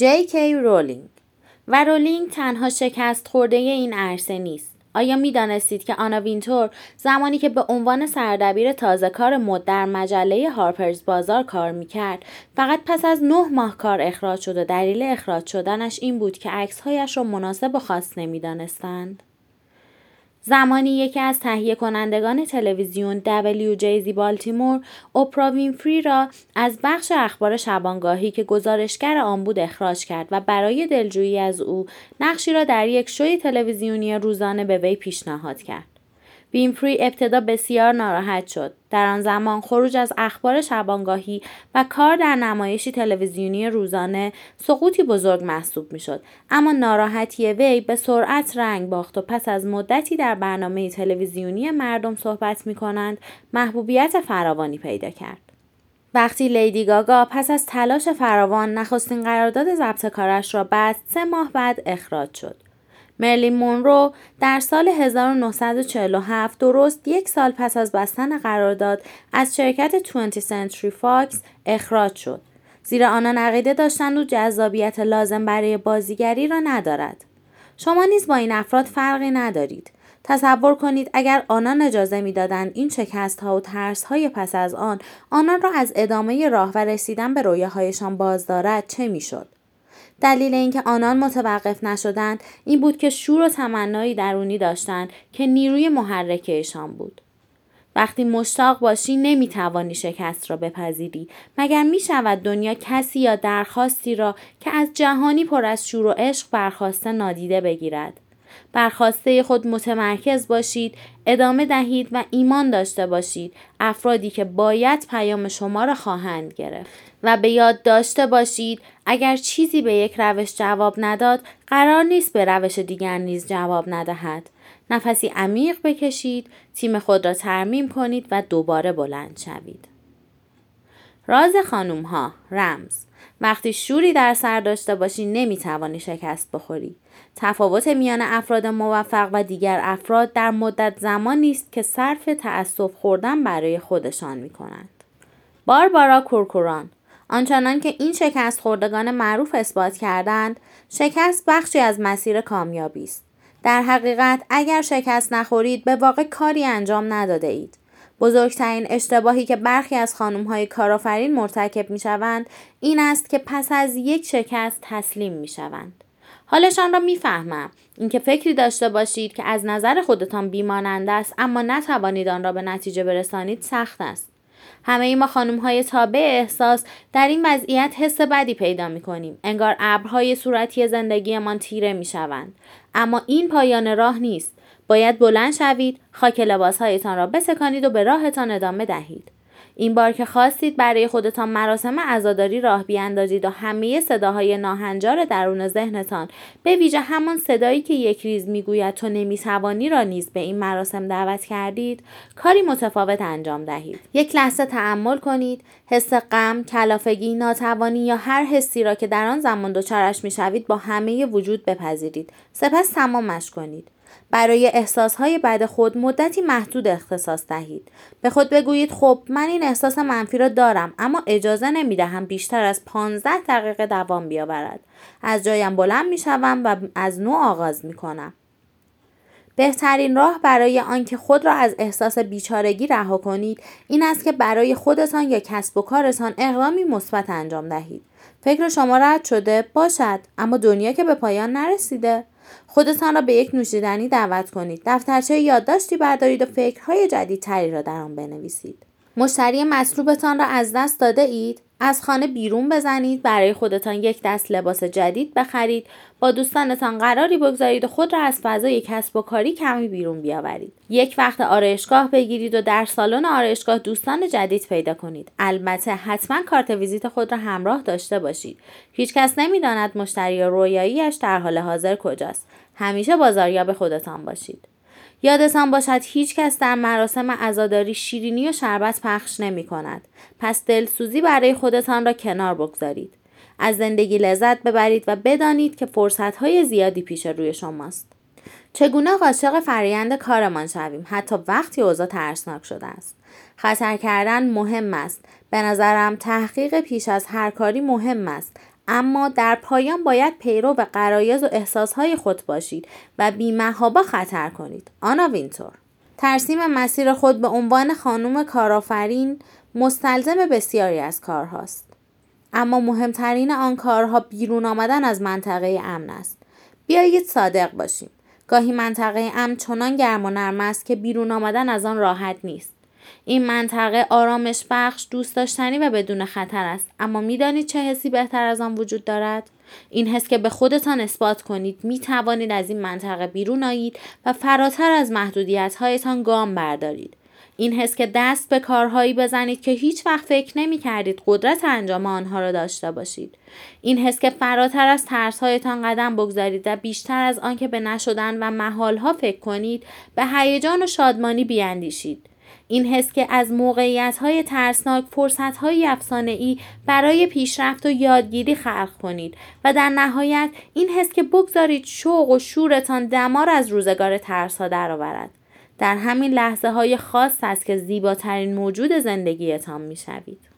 جی کی رولینگ و رولینگ تنها شکست خورده این عرصه نیست. آیا می دانستید که آنا وینتور زمانی که به عنوان سردبیر تازه کار مد در مجله هارپرز بازار کار می کرد فقط پس از نه ماه کار اخراج شد و دلیل اخراج شدنش این بود که عکسهایش را مناسب و خاص نمی دانستند؟ زمانی یکی از تهیه کنندگان تلویزیون WJZ بالتیمور اوپرا وینفری را از بخش اخبار شبانگاهی که گزارشگر آن بود اخراج کرد و برای دلجویی از او نقشی را در یک شوی تلویزیونی روزانه به وی پیشنهاد کرد. وینفری ابتدا بسیار ناراحت شد. در آن زمان خروج از اخبار شبانگاهی و کار در نمایشی تلویزیونی روزانه سقوطی بزرگ محسوب می‌شد اما ناراحتی وی به سرعت رنگ باخت و پس از مدتی در برنامه تلویزیونی مردم صحبت می کنند محبوبیت فراوانی پیدا کرد. وقتی لیدی گاگا پس از تلاش فراوان نخستین قرارداد ضبط کارش را بعد سه ماه بعد اخراج شد. مرلین مونرو در سال 1947 درست یک سال پس از بستن قرارداد از شرکت 20 سنتری فاکس اخراج شد. زیرا آنان عقیده داشتند او جذابیت لازم برای بازیگری را ندارد. شما نیز با این افراد فرقی ندارید. تصور کنید اگر آنان اجازه می‌دادند این شکست ها و ترس های پس از آن آنان را از ادامه راه و رسیدن به رویاهایشان باز دارد چه می‌شد؟ دلیل اینکه آنان متوقف نشدند این بود که شور و تمنایی درونی داشتند که نیروی محرکهشان بود. وقتی مشتاق باشی نمی‌توانی شکست را بپذیری. مگر می شود دنیا کسی یا درخواستی را که از جهانی پر از شور و عشق برخواسته نادیده بگیرد؟ برخواسته خود متمرکز باشید ادامه دهید و ایمان داشته باشید افرادی که باید پیام شما را خواهند گرفت. و به یاد داشته باشید اگر چیزی به یک روش جواب نداد قرار نیست به روش دیگر نیز جواب ندهد. نفسی عمیق بکشید تیم خود را ترمیم کنید و دوباره بلند شوید. راز خانوم ها رمز. وقتی شوری در سر داشته باشی نمی‌توانی شکست بخوری. تفاوت میان افراد موفق و دیگر افراد در مدت زمانی است که صرف تأسف خوردن برای خودشان می کنند. باربارا کورکوران. آنچنان که این شکست خوردگان معروف اثبات کردند شکست بخشی از مسیر کامیابی است. در حقیقت اگر شکست نخورید به واقع کاری انجام نداده اید بزرگترین اشتباهی که برخی از خانم های کارآفرین مرتکب می شوند این است که پس از یک شکست تسلیم می شوند. حالشان را می‌فهمم. اینکه فکری داشته باشید که از نظر خودتان بیمانند است اما نتوانید آن را به نتیجه برسانید سخت است. همه ما خانم های تابع احساس در این وضعیت حس بدی پیدا می کنیم. انگار ابرهای صورتی زندگیمان تیره می شوند. اما این پایان راه نیست. باید بلند شوید، خاک لباسهایتان را بسکانید و به راهتان ادامه دهید. این بار که خواستید برای خودتان مراسم عزاداری راه بیاندازید و همه صداهای ناهنجار درون ذهنتان به ویژه همان صدایی که یک ریز می‌گوید تو نمی‌توانی را نیز به این مراسم دعوت کردید کاری متفاوت انجام دهید. یک لحظه تحمل کنید حس غم کلافگی ناتوانی یا هر حسی را که در آن زمان دچارش می‌شوید با همه وجود بپذیرید. سپس تمامش کنید. برای احساسهای بد خود مدتی محدود اختصاص دهید. به خود بگویید خب من این احساس منفی را دارم اما اجازه نمی دهم بیشتر از 15 دقیقه دوام بیاورد. از جایم بلند می شوم و از نو آغاز می کنم. بهترین راه برای آنکه خود را از احساس بیچارگی رها کنید این است که برای خودتان یا کسب و کارتان اقدامی مثبت انجام دهید فکر شما رد شده باشد اما دنیا که به پایان نرسیده خودتان را به یک نوشیدنی دعوت کنید. دفترچه یادداشتی بردارید و فکرهای جدیدتری را در آن بنویسید. مشتری مطلوبتان را از دست داده اید؟ از خانه بیرون بزنید برای خودتان یک دست لباس جدید بخرید با دوستانتان قراری بگذارید و خود را از فضای کسب و کاری کمی بیرون بیاورید. یک وقت آرایشگاه بگیرید و در سالن آرایشگاه دوستان جدید پیدا کنید. البته حتما کارت ویزیت خود را همراه داشته باشید. هیچکس نمی‌داند مشتری رویاییش در حال حاضر کجاست. همیشه بازاریاب خودتان باشید. یادتان باشد هیچ کس در مراسم عزاداری شیرینی و شربت پخش نمی کند. پس دلسوزی برای خودتان را کنار بگذارید. از زندگی لذت ببرید و بدانید که فرصتهای زیادی پیش روی شماست. چگونه عاشق فرایند کارمان شویم حتی وقتی اوضاع ترسناک شده است خطر کردن مهم است به نظرم تحقیق پیش از هر کاری مهم است اما در پایان باید پیرو به قرایز و احساسهای خود باشید و بیمهابا خطر کنید. آنا وینتور ترسیم مسیر خود به عنوان خانم کارآفرین مستلزم بسیاری از کارهاست. اما مهمترین آن کارها بیرون آمدن از منطقه امن است. بیایید صادق باشیم. گاهی منطقه امن چنان گرم و نرم است که بیرون آمدن از آن راحت نیست. این منطقه آرامش بخش دوست داشتنی و بدون خطر است اما می‌دانید چه حسی بهتر از آن وجود دارد این حس که به خودتان اثبات کنید می توانید از این منطقه بیرون آیید و فراتر از محدودیت هایتان گام بردارید این حس که دست به کارهایی بزنید که هیچ وقت فکر نمی کردید قدرت انجام آنها را داشته باشید. این حس که فراتر از ترسهایتان قدم بگذارید و بیشتر از آنکه به نشدن و محالها فکر کنید به هیجان و شادمانی بیاندیشید. این حس که از موقعیت های ترسناک فرصت های افسانه ای برای پیشرفت و یادگیری خلق کنید و در نهایت این حس که بگذارید شوق و شورتان دمار از روزگار ترس ها درآورد. در همین لحظه های خاص است که زیباترین موجود زندگیتان می شوید.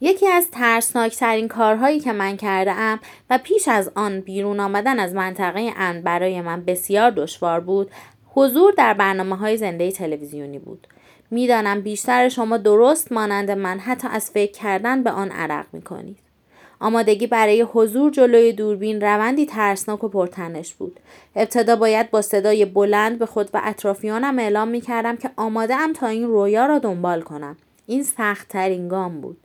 یکی از ترسناکترین کارهایی که من کرده ام و پیش از آن بیرون آمدن از منطقه ان برای من بسیار دشوار بود حضور در برنامه های زنده تلویزیونی بود. می‌دانم بیشتر شما درست مانند من حتی از فکر کردن به آن عرق می کنید. آمادگی برای حضور جلوی دوربین روندی ترسناک و پرتنش بود. ابتدا باید با صدای بلند به خود و اطرافیانم اعلام می کردم که آماده ام تا این رویا را دنبال کنم. این سخت ترین گام بود.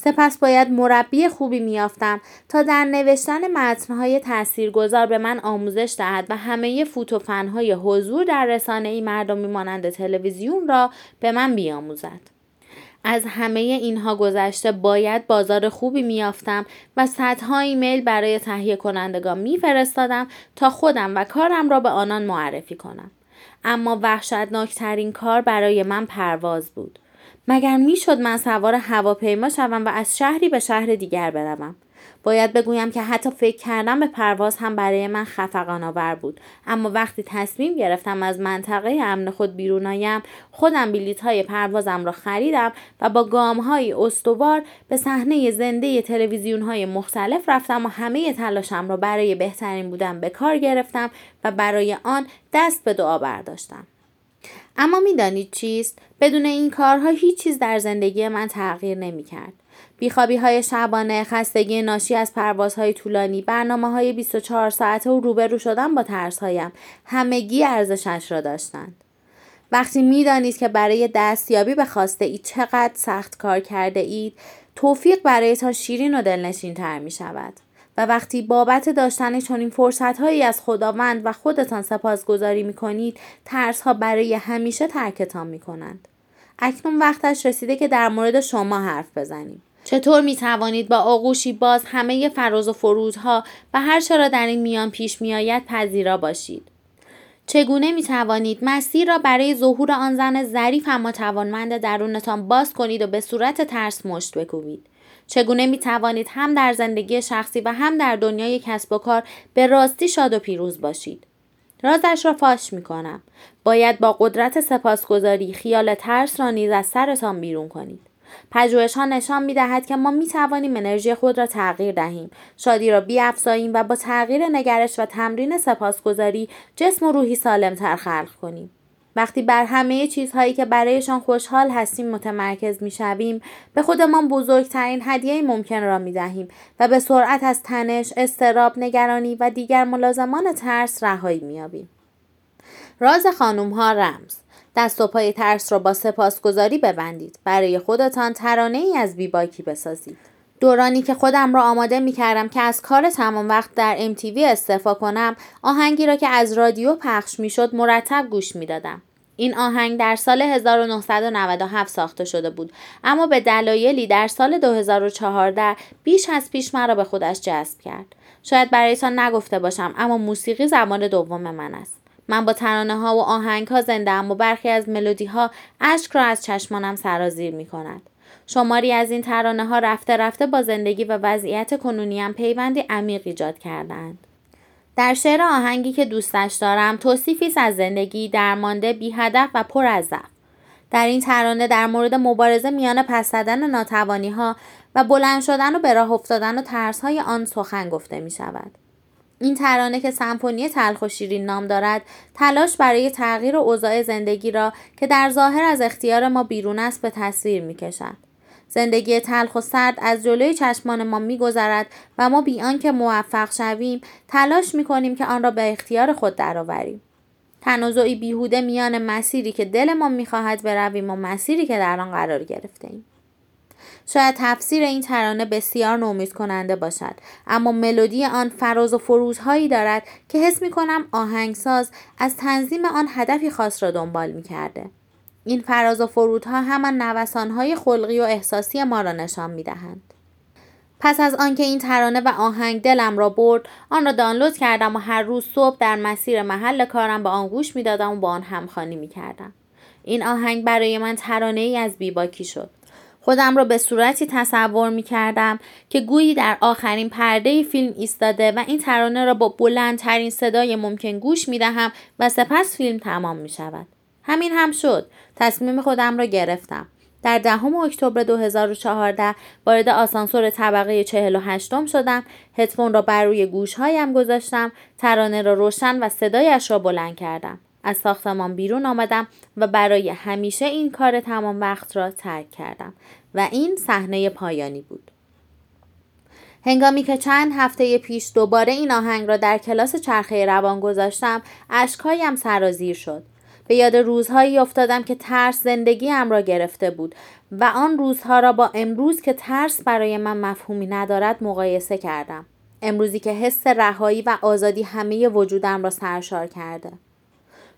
سپس باید مربی خوبی میافتم تا در نوشتن متنهای تاثیرگذار به من آموزش دهد و همه فوت و فنهای حضور در رسانه ای مردمی مانند تلویزیون را به من بیاموزد. از همه اینها گذشته باید بازار خوبی میافتم و صدها ایمیل برای تهیه کنندگان میفرستادم تا خودم و کارم را به آنان معرفی کنم. اما وحشتناکترین کار برای من پرواز بود. مگر می‌شد من سوار هواپیما شوم و از شهری به شهر دیگر بروم؟ باید بگویم که حتی فکر کردن به پرواز هم برای من خفقان آور بود. اما وقتی تصمیم گرفتم از منطقه امن خود بیرون آیم خودم بلیط های پروازم را خریدم و با گام های استوار به صحنه زنده تلویزیون های مختلف رفتم و همه تلاشم را برای بهترین بودن به کار گرفتم و برای آن دست به دعا برداشتم. اما می‌دانید چیست؟ بدون این کارها هیچ چیز در زندگی من تغییر نمی کرد. بیخوابی های شبانه، خستگی ناشی از پروازهای طولانی، برنامه های 24 ساعته و روبرو شدن با ترسهایم همگی ارزشش را داشتند. وقتی می‌دانید که برای دستیابی به خواسته ای چقدر سخت کار کرده اید، توفیق برایتان شیرین و دلنشین تر می شود. و وقتی بابت داشتن چنین فرصتهایی از خداوند و خودتان سپاسگزاری می کنید ترس ها برای همیشه ترکتان می کنند. اکنون وقتش رسیده که در مورد شما حرف بزنیم. چطور می توانید با آغوشی باز همه فراز و فرودها و هر چرا در این میان پیش می آید پذیرا باشید؟ چگونه می توانید مسیر را برای ظهور آن زن ظریف اما توانمند درونتان باز کنید و به صورت ترس مشت بکوبید؟ چگونه می توانید هم در زندگی شخصی و هم در دنیای کسب و کار به راستی شاد و پیروز باشید. رازش را فاش می کنم. باید با قدرت سپاسگزاری خیال ترس را نیز از سرتان بیرون کنید. پژوهش ها نشان می دهد که ما می توانیم انرژی خود را تغییر دهیم، شادی را بیافزاییم و با تغییر نگرش و تمرین سپاسگزاری جسم و روحی سالمتر خلق کنیم. وقتی بر همه چیزهایی که برایشان خوشحال هستیم متمرکز می شویم به خودمان بزرگترین هدیه ممکن را می دهیم و به سرعت از تنش، استراب، نگرانی و دیگر ملازمان ترس رهایی می یابیم. راز خانوم ها رمز دست و پای ترس را با سپاسگزاری ببندید برای خودتان ترانه ای از بیباکی بسازید دورانی که خودم را آماده می کردم که از کار تمام وقت در MTV استعفا کنم آهنگی را که از رادیو پخش می شد مرتب گوش می دادم. این آهنگ در سال 1997 ساخته شده بود اما به دلایلی در سال 2014 بیش از پیش مرا به خودش جذب کرد. شاید برایتان نگفته باشم اما موسیقی زمان دوم من است. من با ترانه ها و آهنگ ها زنده و برخی از ملودی ها اشک را از چشمانم سرازیر می کند. شماری از این ترانه ها رفته رفته با زندگی و وضعیت کنونیم پیوندی عمیق ایجاد کردند. در شعر آهنگی که دوستش دارم توصیفی از زندگی درمانده بی هدف و پر از ضعف در این ترانه در مورد مبارزه میان پس زدن ناتوانی ها و بلند شدن و به راه افتادن و ترس های آن سخن گفته می شود. این ترانه که سمفونی تلخ و شیرین نام دارد تلاش برای تغییر اوضاع زندگی را که در ظاهر از اختیار ما بیرون است به تصویر می کشد. زندگی تلخ و سرد از جلوی چشمان ما میگذرد و ما بی آنکه موفق شویم تلاش می کنیم که آن را به اختیار خود درآوریم. تنازعی بیهوده میان مسیری که دل ما می‌خواهد برویم و مسیری که در آن قرار گرفته ایم. شاید تفسیر این ترانه بسیار نومید کننده باشد اما ملودی آن فراز و فروزهایی دارد که حس می کنم آهنگساز از تنظیم آن هدفی خاص را دنبال می کرده. این فراز و فرودها همان نوسانهای خلقی و احساسی ما را نشان می دهند. پس از آنکه این ترانه و آهنگ دلم را برد آن را دانلود کردم و هر روز صبح در مسیر محل کارم به آن گوش می‌دادم و با آن همخوانی می‌کردم این آهنگ برای من ترانه ای از بیباکی شد خودم را به صورتی تصور می کردم که گویی در آخرین پرده فیلم ایستاده و این ترانه را با بلندترین صدای ممکن گوش می دهم و سپس فیلم تمام می شود. همین هم شد. تصمیم خودم را گرفتم. در دهم اکتبر 2014 وارد آسانسور طبقه 48 شدم. هدفون را بر روی گوشهایم گذاشتم. ترانه را روشن و صدایش را بلند کردم. از ساختمان بیرون آمدم و برای همیشه این کار تمام وقت را ترک کردم و این صحنه پایانی بود. هنگامی که چند هفته پیش دوباره این آهنگ را در کلاس چرخه روان گذاشتم اشکهایم سرازیر شد. به یاد روزهایی افتادم که ترس زندگیم را گرفته بود و آن روزها را با امروز که ترس برای من مفهومی ندارد مقایسه کردم. امروزی که حس رهایی و آزادی همه وجودم را سرشار کرده.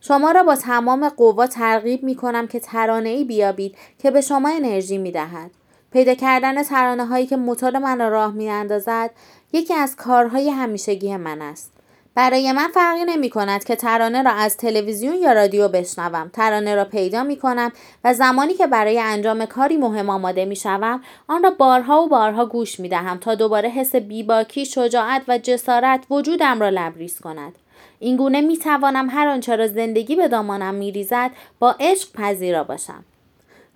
شما را با تمام قوا ترغیب می کنم که ترانه ای بیابید که به شما انرژی می دهد. پیدا کردن ترانه هایی که موتور من را راه می اندازد یکی از کارهای همیشگی من است. برای من فرقی نمی کند که ترانه را از تلویزیون یا رادیو بشنوم. ترانه را پیدا می کنم و زمانی که برای انجام کاری مهم آماده می شوم آن را بارها و بارها گوش می دهم تا دوباره حس بیباکی شجاعت و جسارت وجودم را لبریز کند. این گونه می توانم هر آنچه را زندگی به دامانم می ریزد با عشق پذیرا باشم.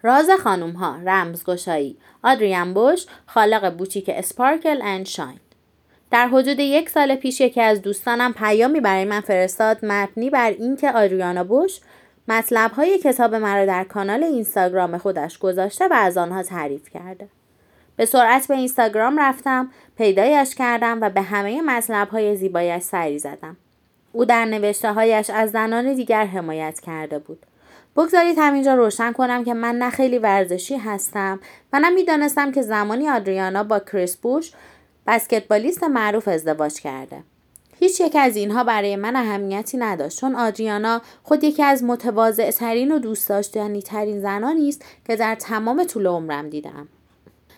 راز خانم ها رمزگشایی. آدریان بوش خالق بوتیک اسپارکل اند شاین. در حدود یک سال پیش یکی از دوستانم پیامی برای من فرستاد مبنی بر اینکه آدریانا بوش مطلب های کتاب مرا در کانال اینستاگرام خودش گذاشته و از آنها تعریف کرده. به سرعت به اینستاگرام رفتم، پیدایش کردم و به همه مطلب های زیبایش سری زدم. او در نوشته هایش از زنان دیگر حمایت کرده بود. بگذارید همینجا روشن کنم که من نه خیلی ورزشی هستم و نه می‌دانستم که زمانی آدریانا با کریس بوش بسکتبالیست معروف ازدواج کرده. هیچ یک از اینها برای من اهمیتی نداشت چون آدریانا خود یکی از متواضع ترین و دوست داشتنی ترین زنانی است که در تمام طول عمرم دیدم.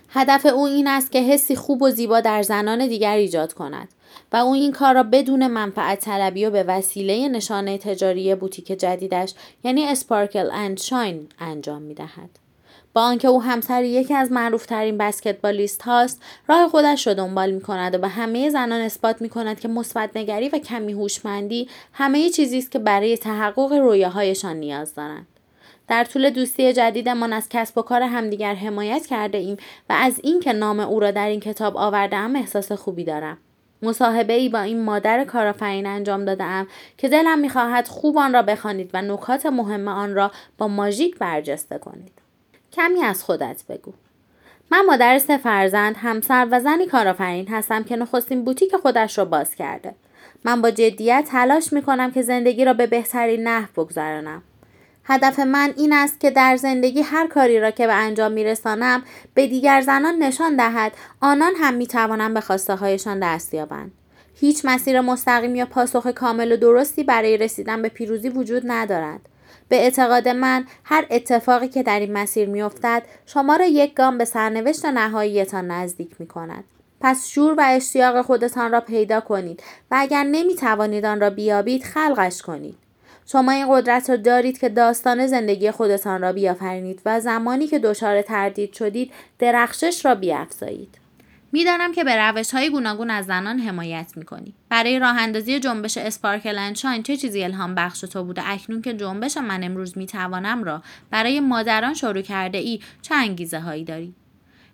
هدف او این است که حسی خوب و زیبا در زنان دیگر ایجاد کند و او این کار را بدون منفعت طلبی و به وسیله نشانه تجاری بوتیک جدیدش یعنی اسپارکل اند شاین انجام می دهد. با آنکه او همسر یکی از معروفترین بسکتبالیست هاست. راه خودش را دنبال می کند و به همه زنان اثبات می کند که مثبت نگری و کمی هوشمندی همه چیزی است که برای تحقق رویاهایشان نیاز دارند. در طول دوستی جدیدمان از کسب و کار همدیگر حمایت کرده ایم و از اینکه نام او را در این کتاب آورده احساس خوبی دارم. مصاحبه ای با این مادر کارآفرین انجام دادم که دلم می‌خواهد خوب آن را بخوانید و نکات مهم آن را با ماژیک برجسته کنید. کمی از خودت بگو. من مادر سه فرزند همسر و زنی کارآفرین هستم که نخستین بوتیک خودش را باز کرده. من با جدیت تلاش می کنم که زندگی را به بهترین نحو بگذرانم. هدف من این است که در زندگی هر کاری را که به انجام می رسانم به دیگر زنان نشان دهد آنان هم می توانند به خواسته هایشان دست یابند. هیچ مسیر مستقیم یا پاسخ کامل و درستی برای رسیدن به پیروزی وجود ندارد. به اعتقاد من هر اتفاقی که در این مسیر میافتد شما را یک گام به سرنوشت نهاییتان نزدیک می کند. پس شور و اشتیاق خودتان را پیدا کنید و اگر نمی توانید آن را بیابید خلقش کنید. شما این قدرت را دارید که داستان زندگی خودتان را بیافرینید و زمانی که دچار تردید شدید درخشش را بیافزایید. می‌دانم که به روش های گوناگون از زنان حمایت می‌کنی. برای راه اندازی جنبش اسپارکل شاین چه چیزی الهام بخش تو بوده؟ اکنون که جنبش من امروز می‌توانم را برای مادران شروع کرده ای چه انگیزه هایی داری؟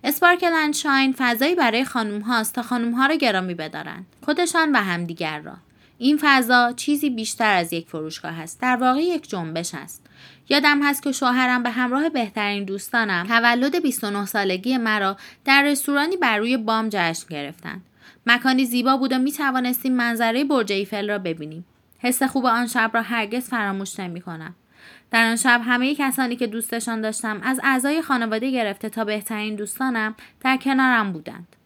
اسپارکل شاین فضایی برای خانم هاست تا خانم ها را گرامی بدارند. خودشان و همدیگر را. این فضا چیزی بیشتر از یک فروشگاه است. در واقع یک جنبش است. یادم هست که شوهرم به همراه بهترین دوستانم تولد 29 سالگی مرا در رستورانی بر روی بام جشن گرفتند مکانی زیبا بود و می توانستیم منظره برج ایفل را ببینیم حس خوب آن شب را هرگز فراموش نمی کنم. در آن شب همه کسانی که دوستشان داشتم از اعضای خانواده گرفته تا بهترین دوستانم در کنارم بودند.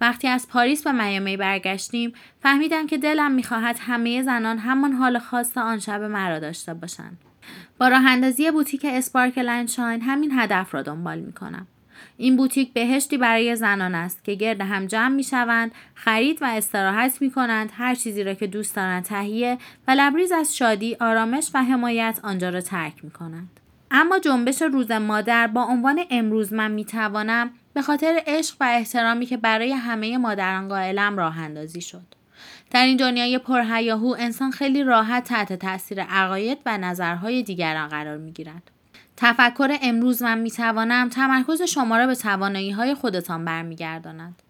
وقتی از پاریس به میامی برگشتیم فهمیدم که دلم می‌خواهد همه زنان همان حال خاص آن شب مرا داشته باشند با راه اندازی بوتیک اسپارکل شاین همین هدف را دنبال می کنم. این بوتیک بهشتی برای زنان است که گرد هم جمع می شوند، خرید و استراحت می کنند، هر چیزی را که دوست دارند تهیه و لبریز از شادی، آرامش و حمایت آنجا را ترک می کنند. اما جنبش روز مادر با عنوان امروز من می توانم به خاطر عشق و احترامی که برای همه مادران قائلم راه اندازی شد. در این دنیای پرهیاهو انسان خیلی راحت تحت تاثیر عقاید و نظرهای دیگران قرار می گیرد. تفکر امروز من می توانم تمرکز شما را به توانایی های خودتان برمیگرداند.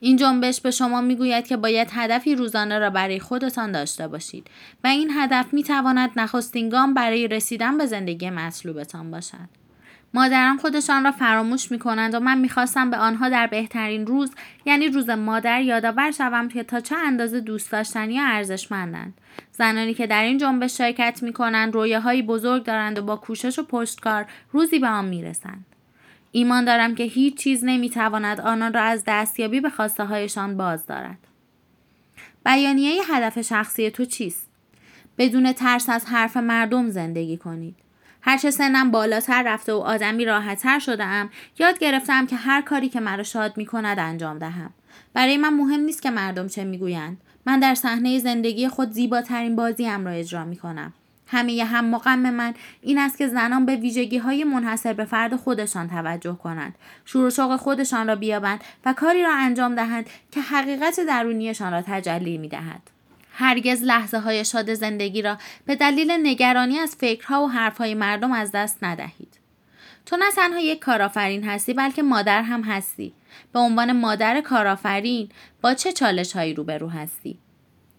این جنبش به شما می‌گوید که باید هدفی روزانه را برای خودتان داشته باشید و این هدف می تواند نخستین گام برای رسیدن به زندگی مطلوبتان باشد. مادران خودشان را فراموش می کنند و من می‌خواستم به آنها در بهترین روز یعنی روز مادر یادآور شوم که تا چه اندازه دوست داشتنی یا ارزشمندند. زنانی که در این جنبش شرکت می کنند رویاهایی بزرگ دارند و با کوشش و پشتکار روزی به آن می‌رسند. ایمان دارم که هیچ چیز نمی‌تواند آنان را از دستیابی به خواسته هایشان باز دارد. بیانیه هدف شخصی تو چیست؟ بدون ترس از حرف مردم زندگی کنید. هرچه سنم بالاتر رفته و آدمی راحتتر شده ام یاد گرفتم که هر کاری که مرا شاد می کند انجام دهم. برای من مهم نیست که مردم چه می‌گویند. من در صحنه زندگی خود زیباترین بازیم را اجرا می کنم همه هم مقام من این است که زنان به ویژگی های منحصر به فرد خودشان توجه کنند. شور و شوق خودشان را بیابند و کاری را انجام دهند که حقیقت درونیشان را تجلی می دهد. هرگز لحظه های شاد زندگی را به دلیل نگرانی از فکرها و حرفهای مردم از دست ندهید. تو نه تنها یک کارآفرین هستی بلکه مادر هم هستی. به عنوان مادر کارآفرین با چه چالش هایی روبرو هستی؟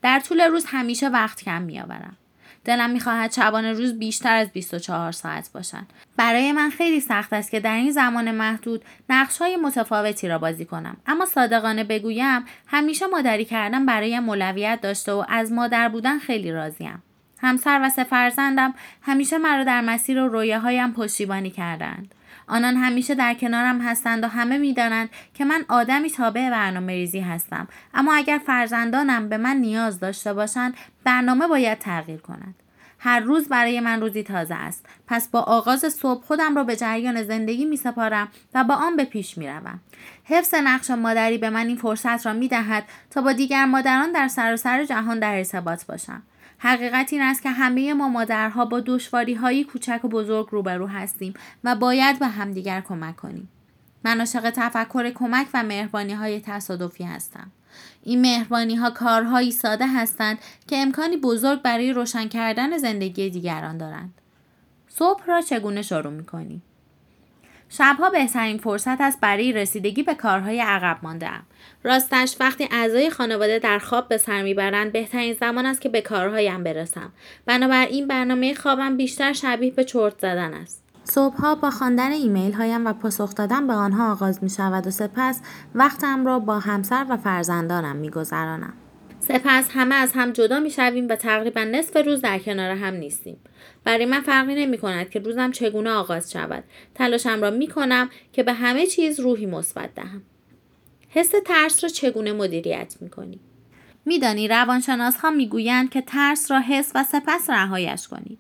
در طول روز همیشه وقت کم میآورم. دلم می‌خواهد شبانه روز بیشتر از 24 ساعت باشند. برای من خیلی سخت است که در این زمان محدود نقش های متفاوتی را بازی کنم. اما صادقانه بگویم همیشه مادری کردن برایم اولویت داشته و از مادر بودن خیلی راضیم. همسر و سه فرزندم همیشه مرا در مسیر و رویاهایم پشتیبانی کردند. آنان همیشه در کنارم هستند و همه می‌دانند که من آدمی تابع برنامه ریزی هستم. اما اگر فرزندانم به من نیاز داشته باشند برنامه باید تغییر کند. هر روز برای من روزی تازه است. پس با آغاز صبح خودم را به جریان زندگی می سپارم و با آن به پیش می روم. حفظ نقش مادری به من این فرصت را می دهد تا با دیگر مادران در سراسر جهان در ارتباط باشم. حقیقت این است که همه ما مادرها با دشواری های کوچک و بزرگ روبرو هستیم و باید به همدیگر کمک کنیم. من عاشق تفکر کمک و مهربانی های تصادفی هستم. این مهربانی ها کارهایی ساده هستند که امکانی بزرگ برای روشن کردن زندگی دیگران دارند. صبح را چگونه شروع می کنیم؟ شبها بهترین فرصت است برای رسیدگی به کارهای عقب مانده ام. راستش وقتی اعضای خانواده در خواب به سر می‌برند بهترین زمان است که به کارهایم برسم. بنابراین برنامه خوابم بیشتر شبیه به چرت زدن است. صبحها با خواندن ایمیل هایم و پاسخ دادن به آنها آغاز می شود و سپس وقتم را با همسر و فرزندانم می گذرانم. سپس همه از هم جدا می شویم و تقریبا نصف روز در کنار هم نیستیم. برای من فرقی نمی کند که روزم چگونه آغاز شود. تلاشم را می کنم که به همه چیز روحی مثبت دهم. حس ترس را چگونه مدیریت می کنی؟ میدانی روانشناس ها می گویند که ترس را حس و سپس رهایش کنید.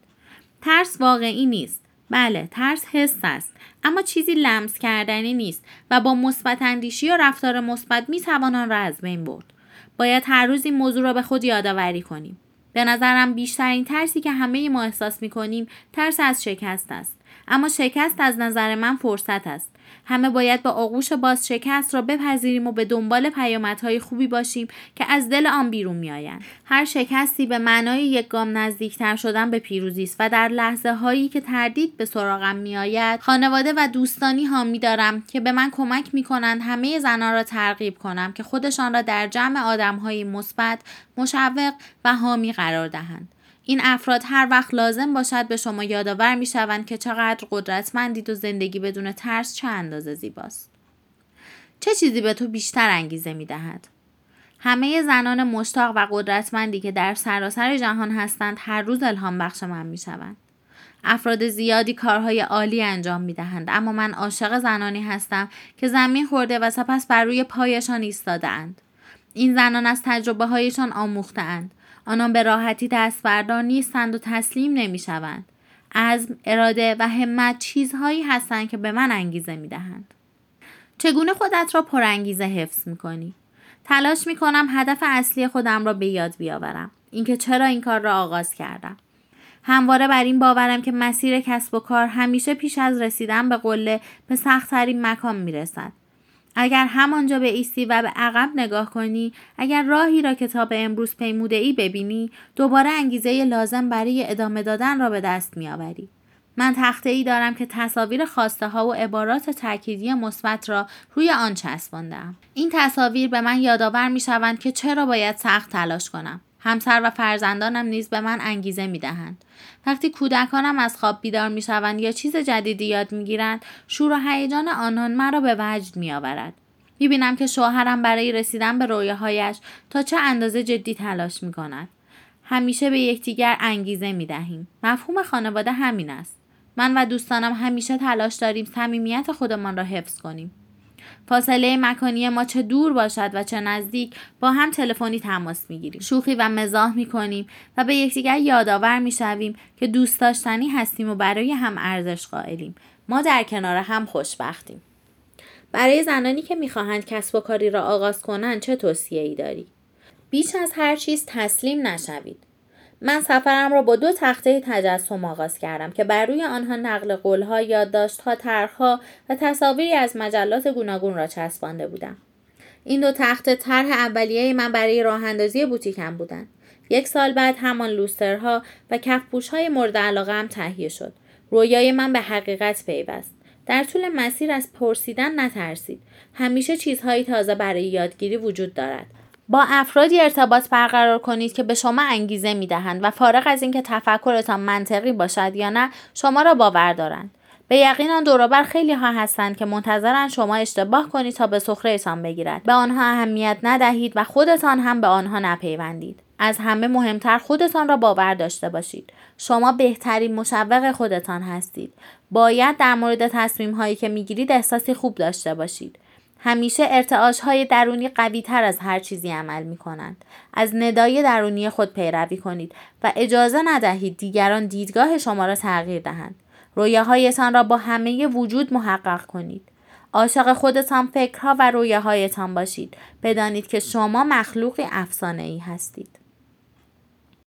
ترس واقعی نیست. بله ترس حس است اما چیزی لمس کردنی نیست و با مثبت اندیشی و رفتار مثبت می توان آن را از بین برد باید هر روز این موضوع را به خود یادآوری کنیم. به نظرم بیشترین ترسی که همه ما احساس می کنیم ترس از شکست است. اما شکست از نظر من فرصت است. همه باید با آغوش باز شکست را بپذیریم و به دنبال پیامدهای خوبی باشیم که از دل آن بیرون میآیند. هر شکستی به معنای یک گام نزدیکتر شدن به پیروزی است و در لحظه هایی که تردید به سراغم میآید خانواده و دوستانی حامی دارم که به من کمک می کنند همه زنان را ترغیب کنم که خودشان را در جمع آدمهایی مثبت مشوق و حامی قرار دهند. این افراد هر وقت لازم باشد به شما یادآور می شوند که چقدر قدرتمندید و زندگی بدون ترس چه اندازه زیباست. چه چیزی به تو بیشتر انگیزه می دهد؟ همه زنان مشتاق و قدرتمندی که در سراسر جهان هستند هر روز الهام بخش من می شوند. افراد زیادی کارهای عالی انجام می دهند اما من عاشق زنانی هستم که زمین خورده و سپس بر روی پایشان ایستاده اند. این زنان از تجربه هایشان آموخته اند. آنان به راحتی دست بردار نیستند و تسلیم نمی شوند. عزم، اراده و همت چیزهایی هستند که به من انگیزه می دهند. چگونه خودت را پرانگیزه حفظ می کنی؟ تلاش می کنم هدف اصلی خودم را به یاد بیاورم. اینکه چرا این کار را آغاز کردم. همواره بر این باورم که مسیر کسب و کار همیشه پیش از رسیدن به قله به سختترین مکان می رسد. اگر همانجا به ایستی و به عقب نگاه کنی اگر راهی را کتاب امروز پیموده ای ببینی دوباره انگیزه لازم برای ادامه دادن را به دست می آوری. من تخته ای دارم که تصاویر خواسته ها و عبارات تأکیدی مثبت را روی آن چسباندم. این تصاویر به من یادآور می شوند که چرا باید سخت تلاش کنم. همسر و فرزندانم نیز به من انگیزه می دهند. وقتی کودکانم از خواب بیدار می شوند یا چیز جدیدی یاد می گیرند شور و هیجان آنان مرا به وجد می آورد. می بینم که شوهرم برای رسیدن به رویاهایش تا چه اندازه جدی تلاش می کند. همیشه به یکدیگر انگیزه می دهیم. مفهوم خانواده همین است. من و دوستانم همیشه تلاش داریم صمیمیت خودمان را حفظ کنیم. فاصله مکانی ما چه دور باشد و چه نزدیک با هم تلفنی تماس می‌گیریم. شوخی و مزاح می‌کنیم و به یکدیگر یادآور می‌شویم که دوست داشتنی هستیم و برای هم ارزش قائلیم. ما در کنار هم خوشبختیم. برای زنانی که می‌خواهند کسب و کاری را آغاز کنند چه توصیه ای داری؟ بیش از هر چیز تسلیم نشوید. من سفرم را با دو تخته تجسم آغاز کردم که بر روی آنها نقل قولها، یادداشتها، طرحها و تصاویری از مجلات گوناگون را چسبانده بودم. این دو تخته طرح اولیه من برای راه اندازی بوتیکم بودند. یک سال بعد همان لوسترها و های مورد علاقه هم تهیه شد. رویای من به حقیقت پیوست. در طول مسیر از پرسیدن نترسید. همیشه چیزهایی تازه برای یادگیری وجود دارد. با افرادی ارتباط برقرار کنید که به شما انگیزه می دهند و فارغ از اینکه تفکرتان منطقی باشد یا نه شما را باور دارند. به یقین آن دوروبر خیلی ها هستند که منتظرن شما اشتباه کنید تا به سخرهتان بگیرد. به آنها اهمیت ندهید و خودتان هم به آنها نپیوندید. از همه مهمتر خودتان را باور داشته باشید. شما بهترین مشوق خودتان هستید. باید در مورد تصمیم هایی که می‌گیرید احساسی خوب داشته باشید. همیشه ارتعاش های درونی قوی تر از هر چیزی عمل می کنند. از ندای درونی خود پیروی کنید و اجازه ندهید دیگران دیدگاه شما را تغییر دهند. رویاهایتان را با همه وجود محقق کنید. عاشق خودتان فکرها و رویاهایتان باشید. بدانید که شما مخلوقی افسانه ای هستید.